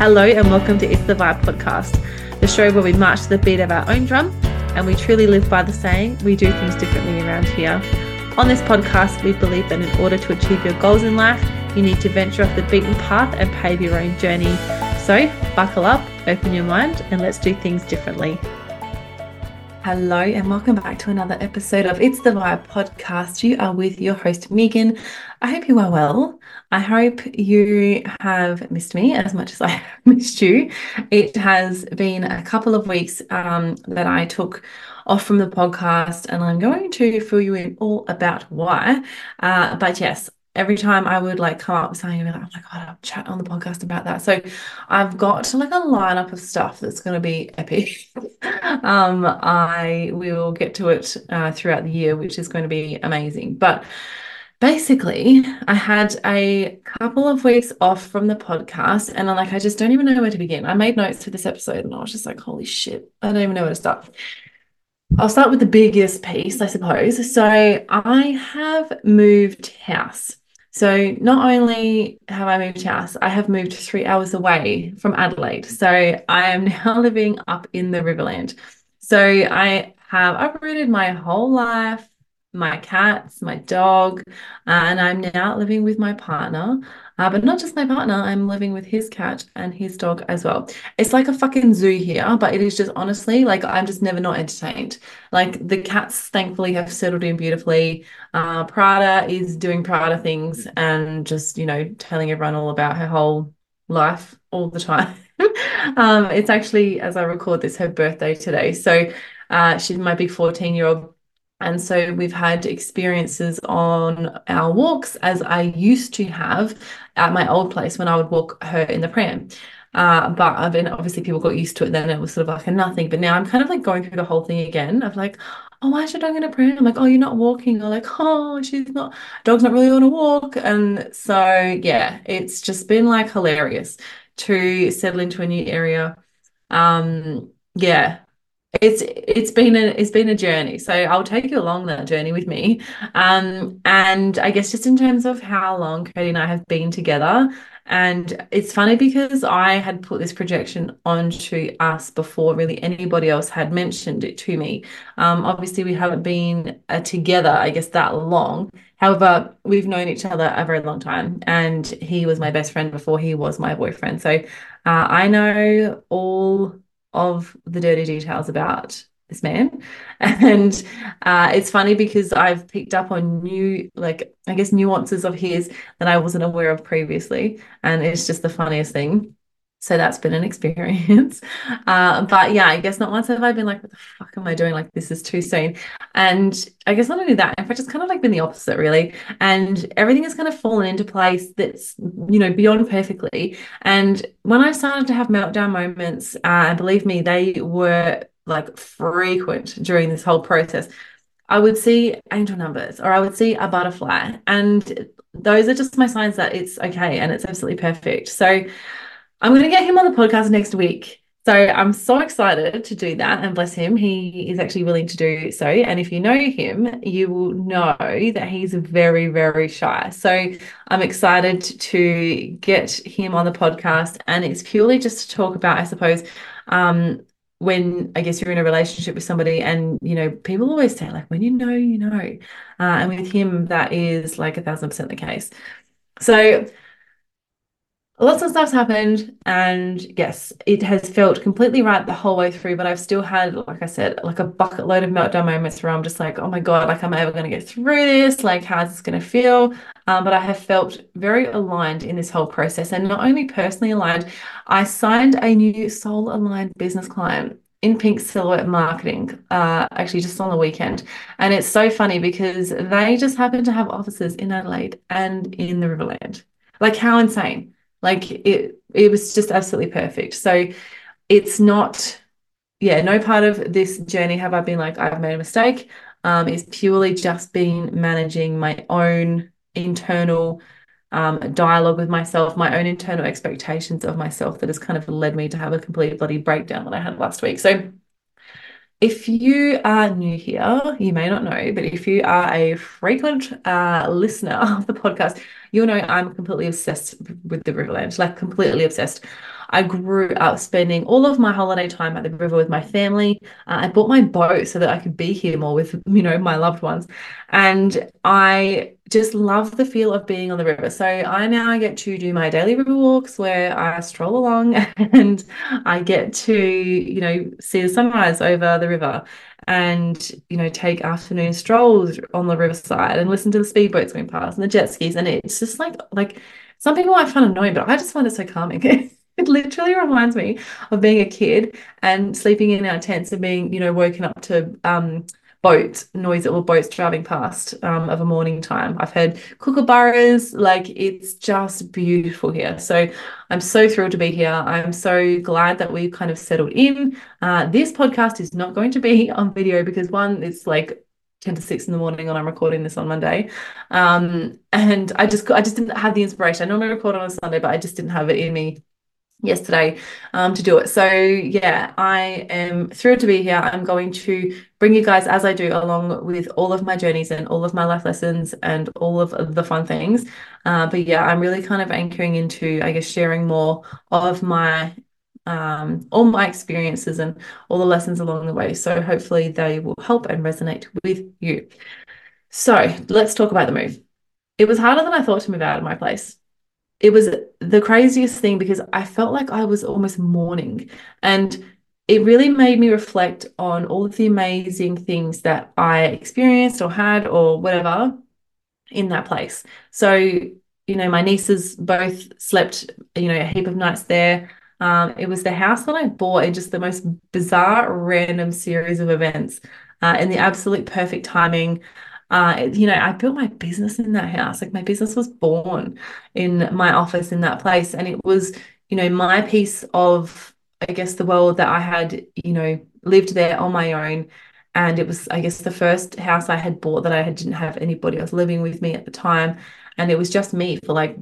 Hello, and welcome to It's the Vibe podcast, the show where we march to the beat of our own drum and we truly live by the saying, we do things differently around here. On this podcast, we believe that in order to achieve your goals in life, you need to venture off the beaten path and pave your own journey. So, buckle up, open your mind, and let's do things differently. Hello, and welcome back to another episode of It's the Vibe podcast. You are with your host, Megan. I hope you are well. I hope you have missed me as much as I missed you. It has been a couple of weeks um, that I took off from the podcast, and I'm going to fill you in all about why. Uh, but yes, every time I would like come up with something, I'd be like, oh my God, I'll chat on the podcast about that. So I've got like a lineup of stuff that's going to be epic. um, I will get to it uh, throughout the year, which is going to be amazing. But basically, I had a couple of weeks off from the podcast and I'm like, I just don't even know where to begin. I made notes for this episode and I was just like, holy shit, I don't even know where to start. I'll start with the biggest piece, I suppose. So I have moved house. So not only have I moved house, I have moved three hours away from Adelaide. So I am now living up in the Riverland. So I have uprooted my whole life my cats, my dog, uh, and I'm now living with my partner. Uh, but not just my partner, I'm living with his cat and his dog as well. It's like a fucking zoo here, but it is just honestly like I'm just never not entertained. Like the cats, thankfully, have settled in beautifully. Uh, Prada is doing Prada things and just, you know, telling everyone all about her whole life all the time. um, it's actually, as I record this, her birthday today. So uh, she's my big 14 year old and so we've had experiences on our walks as I used to have at my old place when I would walk her in the pram. Uh, but I've been obviously people got used to it then it was sort of like a nothing. But now I'm kind of like going through the whole thing again of like, oh, why is your dog in a pram? I'm like, oh, you're not walking. Or like, oh, she's not, dog's not really on a walk. And so, yeah, it's just been like hilarious to settle into a new area. Um, yeah, it's it's been a it's been a journey. So i'll take you along that journey with me. Um and i guess just in terms of how long cody and i have been together and it's funny because i had put this projection onto us before really anybody else had mentioned it to me. Um obviously we haven't been uh, together i guess that long. However we've known each other a very long time and he was my best friend before he was my boyfriend. So uh, i know all of the dirty details about this man. And uh, it's funny because I've picked up on new, like, I guess, nuances of his that I wasn't aware of previously. And it's just the funniest thing. So that's been an experience. Uh, but yeah, I guess not once have I been like, what the fuck am I doing? Like, this is too soon. And I guess not only that, fact, it's kind of like been the opposite, really. And everything has kind of fallen into place that's, you know, beyond perfectly. And when I started to have meltdown moments, uh, and believe me, they were like frequent during this whole process. I would see angel numbers or I would see a butterfly. And those are just my signs that it's okay and it's absolutely perfect. So, I'm going to get him on the podcast next week. So I'm so excited to do that. And bless him, he is actually willing to do so. And if you know him, you will know that he's very, very shy. So I'm excited to get him on the podcast. And it's purely just to talk about, I suppose, um, when I guess you're in a relationship with somebody and you know people always say like when you know you know uh, and with him that is like a thousand percent the case so lots of stuff's happened and yes it has felt completely right the whole way through but i've still had like i said like a bucket load of meltdown moments where i'm just like oh my god like am i ever going to get through this? Like how's this going to feel? Um, but i have felt very aligned in this whole process and not only personally aligned i signed a new soul aligned business client in pink silhouette marketing uh, actually just on the weekend. And it's so funny because they just happen to have offices in adelaide and in the riverland. Like how insane like it it was just absolutely perfect. So it's not yeah, no part of this journey have I been like I've made a mistake. Um, it's purely just been managing my own internal um, dialogue with myself, my own internal expectations of myself that has kind of led me to have a complete bloody breakdown that I had last week. So if you are new here, you may not know, but if you are a frequent uh, listener of the podcast, you'll know I'm completely obsessed with the Riverland, like completely obsessed. I grew up spending all of my holiday time at the river with my family. Uh, I bought my boat so that I could be here more with, you know, my loved ones. And I just love the feel of being on the river. So I now get to do my daily river walks where I stroll along and I get to, you know, see the sunrise over the river and you know take afternoon strolls on the riverside and listen to the speedboats going past and the jet skis and it's just like like some people might find annoying but I just find it so calming it literally reminds me of being a kid and sleeping in our tents and being you know woken up to um boat noise or boats driving past um, of a morning time. I've heard kookaburras, like it's just beautiful here. So I'm so thrilled to be here. I'm so glad that we've kind of settled in. Uh, this podcast is not going to be on video because one, it's like 10 to 6 in the morning when I'm recording this on Monday. Um, and I just I just didn't have the inspiration. I normally record on a Sunday, but I just didn't have it in me yesterday um, to do it. So yeah, I am thrilled to be here. I'm going to bring you guys as I do along with all of my journeys and all of my life lessons and all of the fun things. Uh, but yeah, I'm really kind of anchoring into, I guess, sharing more of my um, all my experiences and all the lessons along the way. So hopefully they will help and resonate with you. So let's talk about the move. It was harder than I thought to move out of my place it was the craziest thing because I felt like I was almost mourning. And it really made me reflect on all of the amazing things that I experienced or had or whatever in that place. So, you know, my nieces both slept, you know, a heap of nights there. Um, it was the house that I bought in just the most bizarre, random series of events uh, in the absolute perfect timing uh, you know, I built my business in that house. Like my business was born in my office in that place. And it was, you know, my piece of, I guess, the world that I had, you know, lived there on my own. And it was, I guess, the first house I had bought that I had, didn't have anybody else living with me at the time. And it was just me for like,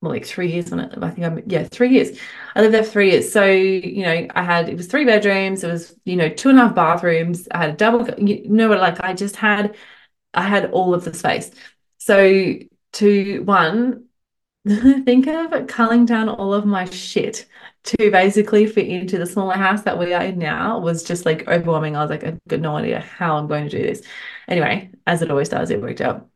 well, like three years on it. I think I'm, yeah, three years. I lived there for three years. So, you know, I had, it was three bedrooms. It was, you know, two and a half bathrooms. I had a double, you know, like I just had, I had all of the space. So to one, think of culling down all of my shit to basically fit into the smaller house that we are in now was just like overwhelming. I was like, I've got no idea how I'm going to do this. Anyway, as it always does, it worked out.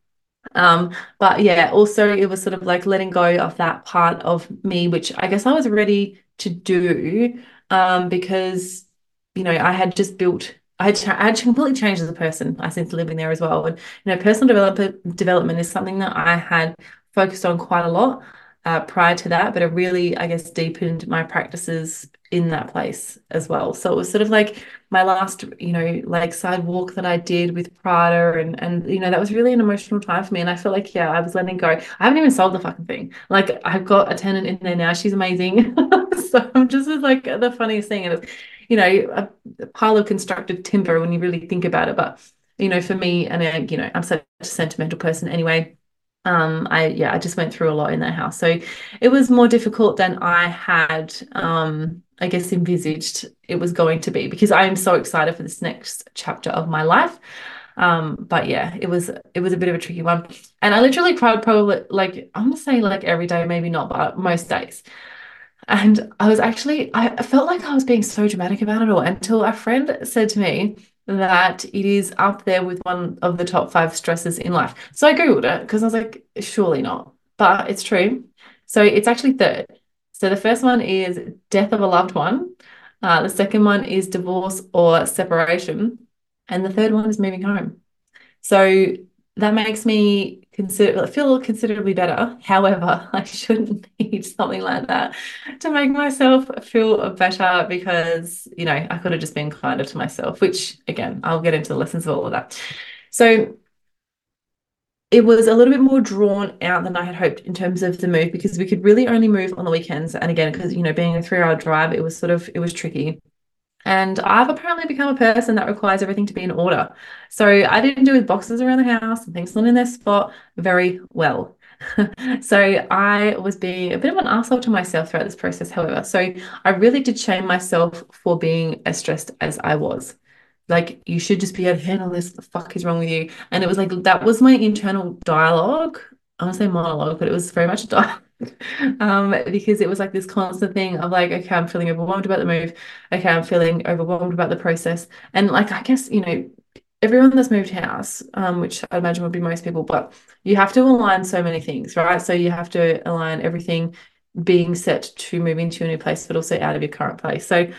Um, but yeah, also it was sort of like letting go of that part of me, which I guess I was ready to do um, because, you know, I had just built I I completely changed as a person uh, since living there as well. And you know, personal development development is something that I had focused on quite a lot uh, prior to that, but it really, I guess, deepened my practices in that place as well. So it was sort of like my last, you know, lakeside walk that I did with Prada, and and you know that was really an emotional time for me. And I feel like yeah, I was letting go. I haven't even sold the fucking thing. Like I've got a tenant in there now. She's amazing. so I'm just like the funniest thing, and it's you know, a, a pile of constructed timber when you really think about it. But, you know, for me, and uh, you know, I'm such a sentimental person anyway. Um, I yeah, I just went through a lot in that house. So it was more difficult than I had um I guess envisaged it was going to be because I am so excited for this next chapter of my life. Um, but yeah, it was it was a bit of a tricky one. And I literally cried probably like I'm gonna say like every day, maybe not, but most days. And I was actually, I felt like I was being so dramatic about it all until a friend said to me that it is up there with one of the top five stresses in life. So I Googled it because I was like, surely not, but it's true. So it's actually third. So the first one is death of a loved one. Uh, the second one is divorce or separation. And the third one is moving home. So that makes me consider feel considerably better. However, I shouldn't need something like that to make myself feel better because you know I could have just been kinder to myself. Which again, I'll get into the lessons of all of that. So it was a little bit more drawn out than I had hoped in terms of the move because we could really only move on the weekends. And again, because you know, being a three-hour drive, it was sort of it was tricky. And I've apparently become a person that requires everything to be in order. So I didn't do with boxes around the house and things not in their spot very well. so I was being a bit of an asshole to myself throughout this process, however. So I really did shame myself for being as stressed as I was. Like, you should just be able to handle this. The fuck is wrong with you? And it was like that was my internal dialogue. I want to say monologue, but it was very much a dialogue um, because it was like this constant thing of like, okay, I'm feeling overwhelmed about the move. Okay, I'm feeling overwhelmed about the process. And like, I guess, you know, everyone that's moved house, um, which I imagine would be most people, but you have to align so many things, right? So you have to align everything being set to move into a new place, but also out of your current place. So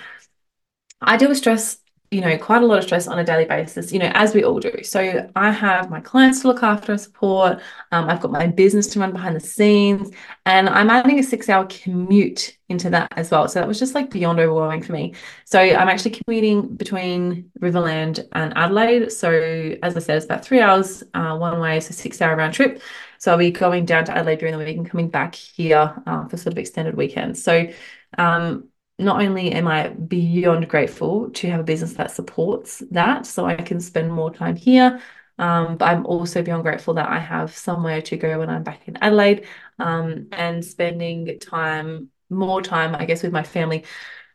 I deal with stress you know, quite a lot of stress on a daily basis, you know, as we all do. So I have my clients to look after and support. Um, I've got my business to run behind the scenes, and I'm adding a six hour commute into that as well. So that was just like beyond overwhelming for me. So I'm actually commuting between Riverland and Adelaide. So as I said, it's about three hours uh, one way, so six hour round trip. So I'll be going down to Adelaide during the week and coming back here uh, for sort of extended weekends. So um, not only am I beyond grateful to have a business that supports that, so I can spend more time here, um, but I'm also beyond grateful that I have somewhere to go when I'm back in Adelaide um, and spending time, more time, I guess, with my family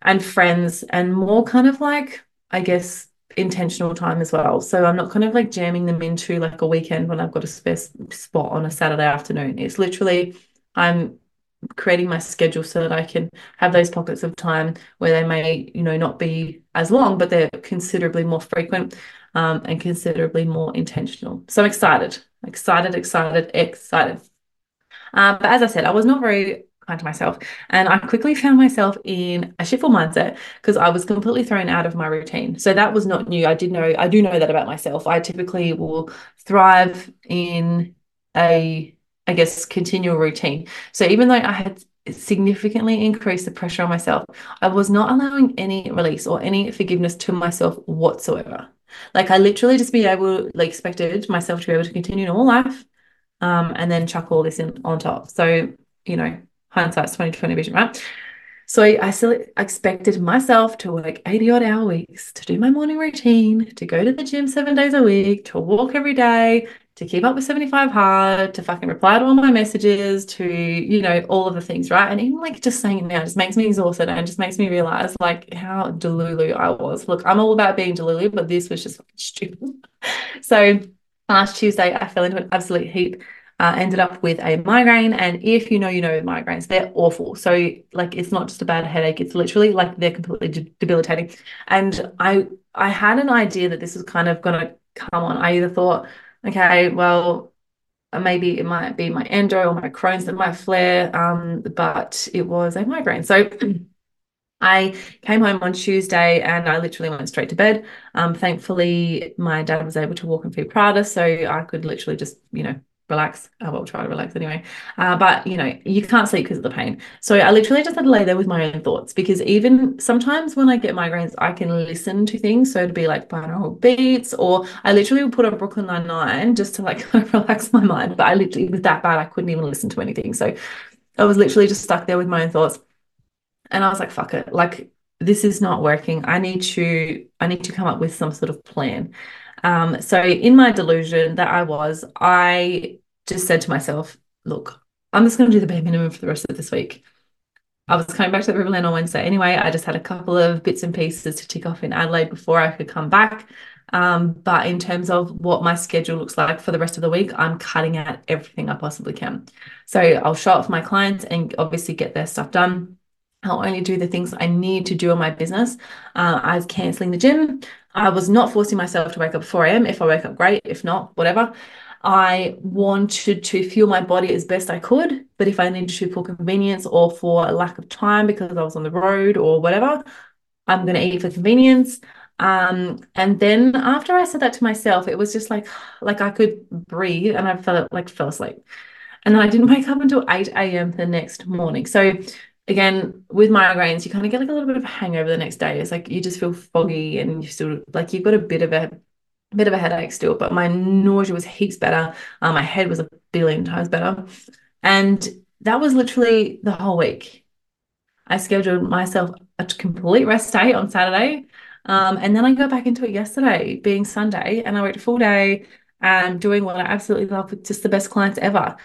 and friends, and more kind of like, I guess, intentional time as well. So I'm not kind of like jamming them into like a weekend when I've got a spare spot on a Saturday afternoon. It's literally, I'm creating my schedule so that I can have those pockets of time where they may, you know, not be as long, but they're considerably more frequent um, and considerably more intentional. So I'm excited, excited, excited, excited. Um, but as I said, I was not very kind to myself. And I quickly found myself in a shitful mindset because I was completely thrown out of my routine. So that was not new. I did know, I do know that about myself. I typically will thrive in a I guess, continual routine. So even though I had significantly increased the pressure on myself, I was not allowing any release or any forgiveness to myself whatsoever. Like I literally just be able, like expected myself to be able to continue normal life, um, and then chuck all this in on top. So, you know, hindsight's 2020 vision, right? So I still expected myself to work 80 odd hour weeks, to do my morning routine, to go to the gym seven days a week, to walk every day, to keep up with 75 hard, to fucking reply to all my messages, to, you know, all of the things, right? And even like just saying it now just makes me exhausted and just makes me realize like how delulu I was. Look, I'm all about being delulu, but this was just stupid. so last Tuesday, I fell into an absolute heap. Uh, ended up with a migraine. And if you know, you know, migraines, they're awful. So, like, it's not just a bad headache, it's literally like they're completely de- debilitating. And I, I had an idea that this was kind of going to come on. I either thought, okay, well, maybe it might be my endo or my Crohn's that might flare, um, but it was a migraine. So I came home on Tuesday and I literally went straight to bed. Um, thankfully, my dad was able to walk and feed Prada, so I could literally just, you know, relax. I will try to relax anyway. Uh, but you know, you can't sleep because of the pain. So I literally just had to lay there with my own thoughts because even sometimes when I get migraines, I can listen to things. So to be like binaural beats, or I literally would put on Brooklyn Nine Nine just to like kind of relax my mind. But I literally was that bad, I couldn't even listen to anything. So I was literally just stuck there with my own thoughts. And I was like, fuck it. Like this is not working. I need to, I need to come up with some sort of plan. Um, so in my delusion that I was, I just said to myself, look, I'm just going to do the bare minimum for the rest of this week. I was coming back to the Riverland on Wednesday anyway. I just had a couple of bits and pieces to tick off in Adelaide before I could come back. Um, but in terms of what my schedule looks like for the rest of the week, I'm cutting out everything I possibly can. So I'll show up for my clients and obviously get their stuff done. I'll only do the things I need to do in my business. Uh, I was canceling the gym. I was not forcing myself to wake up 4 a.m. If I wake up, great. If not, whatever. I wanted to fuel my body as best I could, but if I needed to for convenience or for lack of time because I was on the road or whatever, I'm going to eat for convenience. Um, and then after I said that to myself, it was just like like I could breathe and I felt like fell asleep. And then I didn't wake up until 8 a.m. the next morning. So again, with migraines, you kind of get like a little bit of a hangover the next day. It's like you just feel foggy and you still like you've got a bit of a bit of a headache still, but my nausea was heaps better. Um, my head was a billion times better. And that was literally the whole week. I scheduled myself a complete rest day on Saturday. Um, and then I got back into it yesterday, being Sunday, and I worked a full day and doing what I absolutely love with just the best clients ever.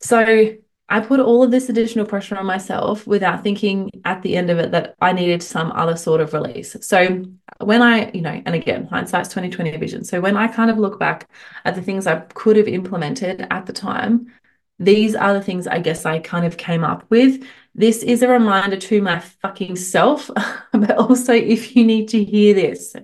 So I put all of this additional pressure on myself without thinking at the end of it that I needed some other sort of release. So when I, you know, and again, hindsight's 2020 vision. So when I kind of look back at the things I could have implemented at the time, these are the things I guess I kind of came up with. This is a reminder to my fucking self, but also if you need to hear this,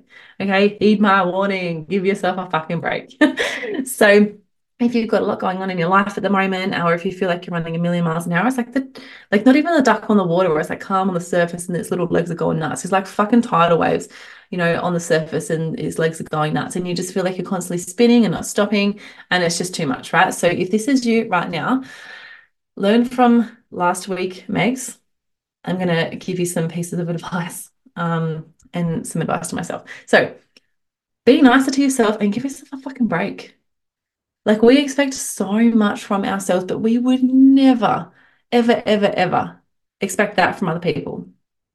okay, heed my warning, give yourself a fucking break. so if you've got a lot going on in your life at the moment, or if you feel like you're running a million miles an hour, it's like the like not even the duck on the water where it's like calm on the surface and its little legs are going nuts. It's like fucking tidal waves, you know, on the surface and its legs are going nuts. And you just feel like you're constantly spinning and not stopping. And it's just too much, right? So if this is you right now, learn from last week, Megs. I'm gonna give you some pieces of advice um, and some advice to myself. So be nicer to yourself and give yourself a fucking break like we expect so much from ourselves, but we would never, ever, ever, ever expect that from other people.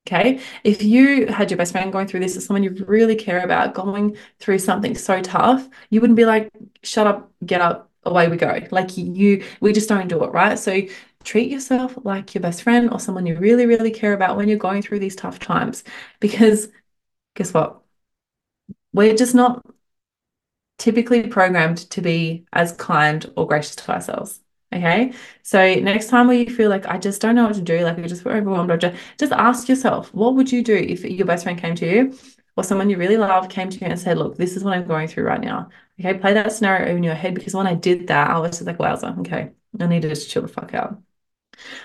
Okay. If you had your best friend going through this, or someone you really care about going through something so tough, you wouldn't be like, shut up, get up, away we go. Like you, we just don't do it, right? So treat yourself like your best friend or someone you really, really care about when you're going through these tough times. Because guess what? We're just not typically programmed to be as kind or gracious to ourselves. Okay. So next time where you feel like I just don't know what to do, like you just overwhelmed, or just, just ask yourself, what would you do if your best friend came to you or someone you really love came to you and said, Look, this is what I'm going through right now. Okay. Play that scenario over in your head because when I did that, I was just like, wowza, okay. I needed to just chill the fuck out.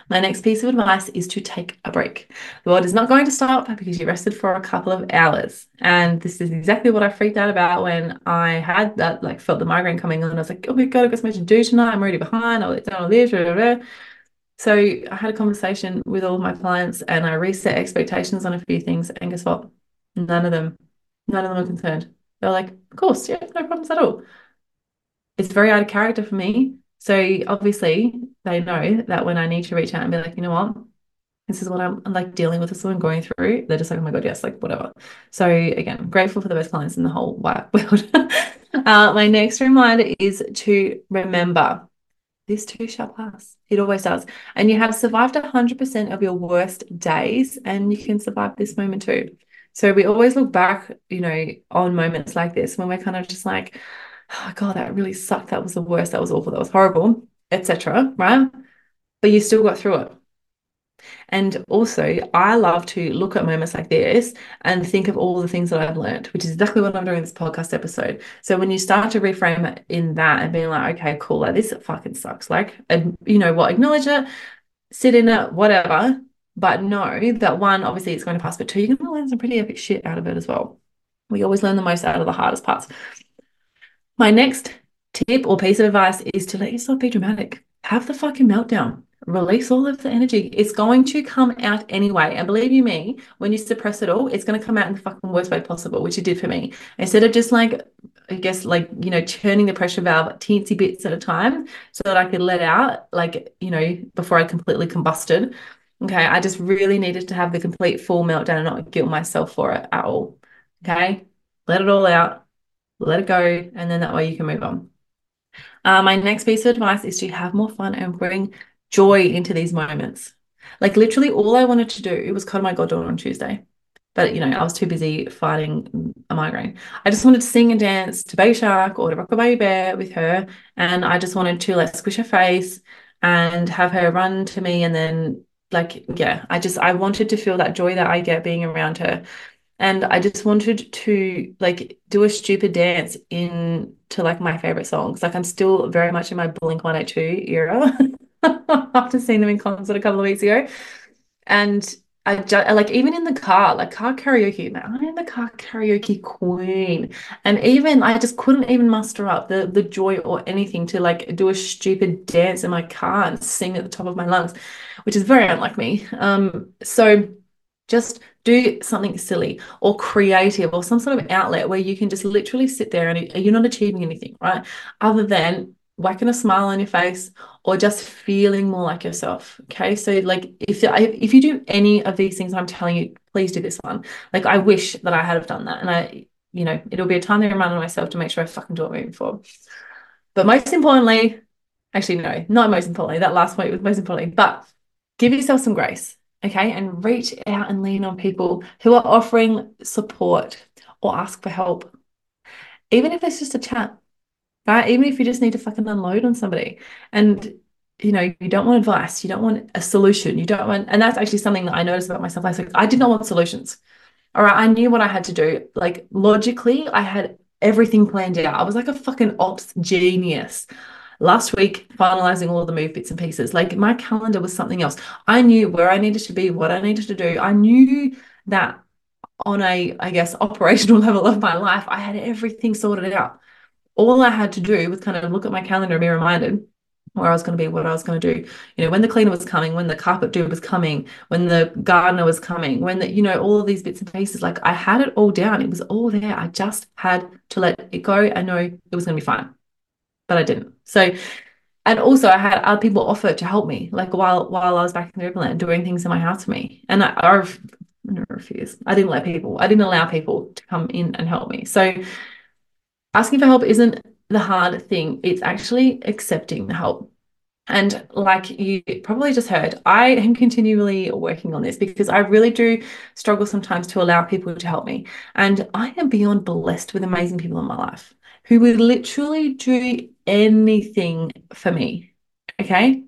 My next piece of advice is to take a break. The world is not going to stop because you rested for a couple of hours. And this is exactly what I freaked out about when I had that, like, felt the migraine coming on. I was like, oh my God, I've got so much to do tonight. I'm already behind. I'll let down all this. Blah, blah. So I had a conversation with all of my clients and I reset expectations on a few things. And guess what? None of them, none of them are concerned. They're like, of course, yeah, no problems at all. It's very out of character for me so obviously they know that when I need to reach out and be like, you know what, this is what I'm, like dealing with, this is going through. They're just like, oh my God, yes, like whatever. So again, grateful for the best clients in the whole wide world. uh, my next reminder is to remember this too shall pass. It always does. And you have survived 100% of your worst days, and you can survive this moment too. So we always look back, you know, on moments like this when we're kind of just like, oh god that really sucked. That was the worst. That was awful. That was horrible etc right? But you still got through it. And also i love to look at moments like this and think of all the things that i've learned which is exactly what i'm doing in this podcast episode. So when you start to reframe it in that and being like okay cool. Like this fucking sucks. Like and you know what? Acknowledge it sit in it whatever. But know that one obviously it's going to pass. But two you're going to learn some pretty epic shit out of it as well. We always learn the most out of the hardest parts my next tip or piece of advice is to let yourself be dramatic. Have the fucking meltdown. Release all of the energy. It's going to come out anyway. And believe you me, when you suppress it all, it's going to come out in the fucking worst way possible, which it did for me. Instead of just like, I guess, like, you know, churning the pressure valve teensy bits at a time so that I could let out, like, you know, before I completely combusted. Okay. I just really needed to have the complete full meltdown and not guilt myself for it at all. Okay. Let it all out let it go, and then that way you can move on. Uh, my next piece of advice is to have more fun and bring joy into these moments. Like literally, all I wanted to do it was cuddle my goddaughter on Tuesday, but you know I was too busy fighting a migraine. I just wanted to sing and dance to Baby Shark or to Rock a Baby Bear with her, and I just wanted to like squish her face and have her run to me, and then like yeah, I just I wanted to feel that joy that I get being around her and I just wanted to like do a stupid dance in to like my favorite songs. Like I'm still very much in my Blink 182 era after seeing them in concert a couple of weeks ago. And I just like even in the car, like car karaoke, man, I am the car karaoke queen. And even I just couldn't even muster up the the joy or anything to like do a stupid dance in my car and sing at the top of my lungs, which is very unlike me. Um, so just do something silly or creative or some sort of outlet where you can just literally sit there and you're not achieving anything, right? Other than whacking a smile on your face or just feeling more like yourself. Okay. So, like, if, if you do any of these things I'm telling you, please do this one. Like, I wish that I had have done that. And I, you know, it'll be a time to remind myself to make sure I fucking do it moving forward. But most importantly, actually, no, not most importantly, that last point was most importantly, but give yourself some grace okay, and reach out and lean on people who are offering support or ask for help. Even if it's just a chat, right? Even if you just need to fucking unload on somebody. And you know, you don't want advice, you don't want a solution, you don't want, and that's actually something that I noticed about myself. I was like, I did not want solutions. All right, I knew what I had to do. Like logically, I had everything planned out. I was like a fucking ops genius. Last week, finalizing all the move bits and pieces. Like my calendar was something else. I knew where I needed to be, what I needed to do. I knew that on a, I guess, operational level of my life, I had everything sorted out. All I had to do was kind of look at my calendar and be reminded where I was going to be, what I was going to do. You know, when the cleaner was coming, when the carpet dude was coming, when the gardener was coming, when the, you know, all of these bits and pieces, like I had it all down. It was all there. I just had to let it go. I know it was going to be fine, but I didn't. So, and also I had other people offer to help me, like while while I was back in the Riverland doing things in my house for me. And I, I, I refused. I didn't let people, I didn't allow people to come in and help me. So asking for help isn't the hard thing. It's actually accepting the help. And like you probably just heard, I am continually working on this because I really do struggle sometimes to allow people to help me. And I am beyond blessed with amazing people in my life who would literally do anything for me. Okay.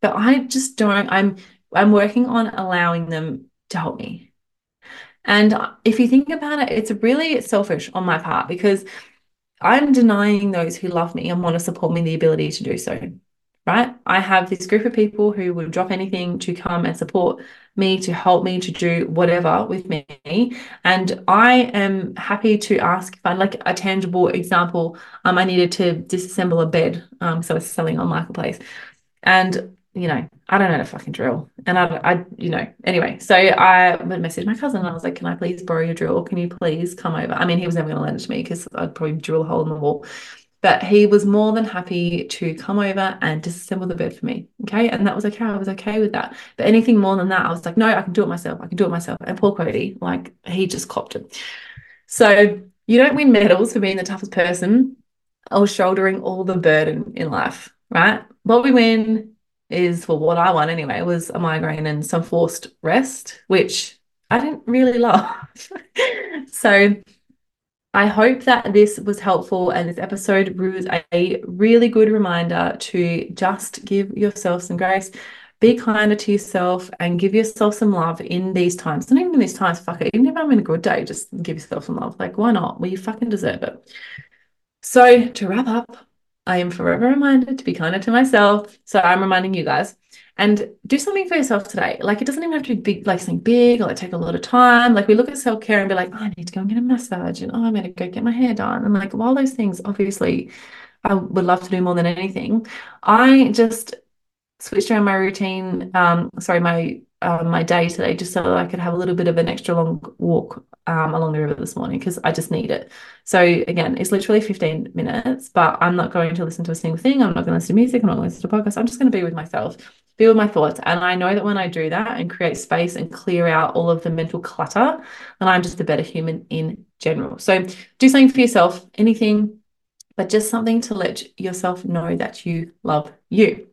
But I just don't, I'm I'm working on allowing them to help me. And if you think about it, it's really selfish on my part because I'm denying those who love me and want to support me the ability to do so. Right? I have this group of people who will drop anything to come and support me, to help me, to do whatever with me. And I am happy to ask if I like a tangible example. Um, I needed to disassemble a bed. Um, so I was selling on Marketplace. And you know, I don't know how to fucking drill. And I, I, you know, anyway, so I would message my cousin and I was like, can I please borrow your drill? Can you please come over? I mean, he was never going to lend it to me because I'd probably drill a hole in the wall. But he was more than happy to come over and disassemble the bed for me. Okay. And that was okay. I was okay with that. But anything more than that, I was like, no, I can do it myself. I can do it myself. And poor Cody, like, he just copped it. So you don't win medals for being the toughest person or shouldering all the burden in life, right? What we win is well what I want anyway was a migraine and some forced rest, which I didn't really love. so I hope that this was helpful and this episode was a really good reminder to just give yourself some grace, be kinder to yourself, and give yourself some love in these times. Not even in these times, fuck it. Even if I'm in a good day, just give yourself some love. Like, why not? Well, you fucking deserve it. So to wrap up, I am forever reminded to be kinder to myself. So I'm reminding you guys and do something for yourself today. Like it doesn't even have to be big, like something big or like take a lot of time. Like we look at self care and be like, oh, I need to go and get a massage and oh, I'm going to go get my hair done. And like, while those things obviously I would love to do more than anything, I just switched around my routine. Um, sorry, my uh, my day today just so that I could have a little bit of an extra long walk um, along the river this morning because I just need it. So again, it's literally 15 minutes, but I'm not going to listen to a single thing. I'm not going to listen to music. I'm not going to listen to podcasts. I'm just going to be with myself, be with my thoughts. And I know that when I do that and create space and clear out all of the mental clutter, then I'm just a better human in general. So do something for yourself, anything, but just something to let yourself know that you love you.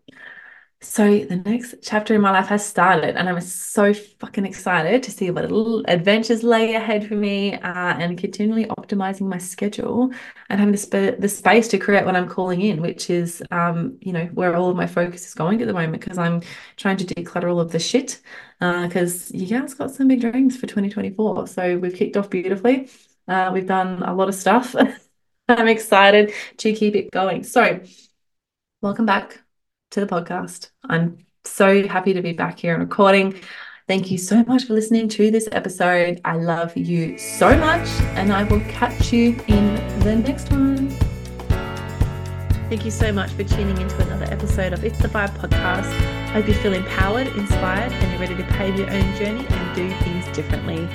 So the next chapter in my life has started, and I'm so fucking excited to see what little adventures lay ahead for me, uh, and continually optimizing my schedule and having the, sp- the space to create what I'm calling in, which is, um, you know, where all of my focus is going at the moment because I'm trying to declutter all of the shit. Because uh, you guys got some big dreams for 2024, so we've kicked off beautifully. Uh, we've done a lot of stuff. I'm excited to keep it going. So, welcome back to the podcast. I'm so happy to be back here and recording. Thank you so much for listening to this episode. I love you so much, and I will catch you in the next one. Thank you so much for tuning into another episode of It's the Vibe podcast. I hope you feel empowered, inspired, and you're ready to pave your own journey and do things differently.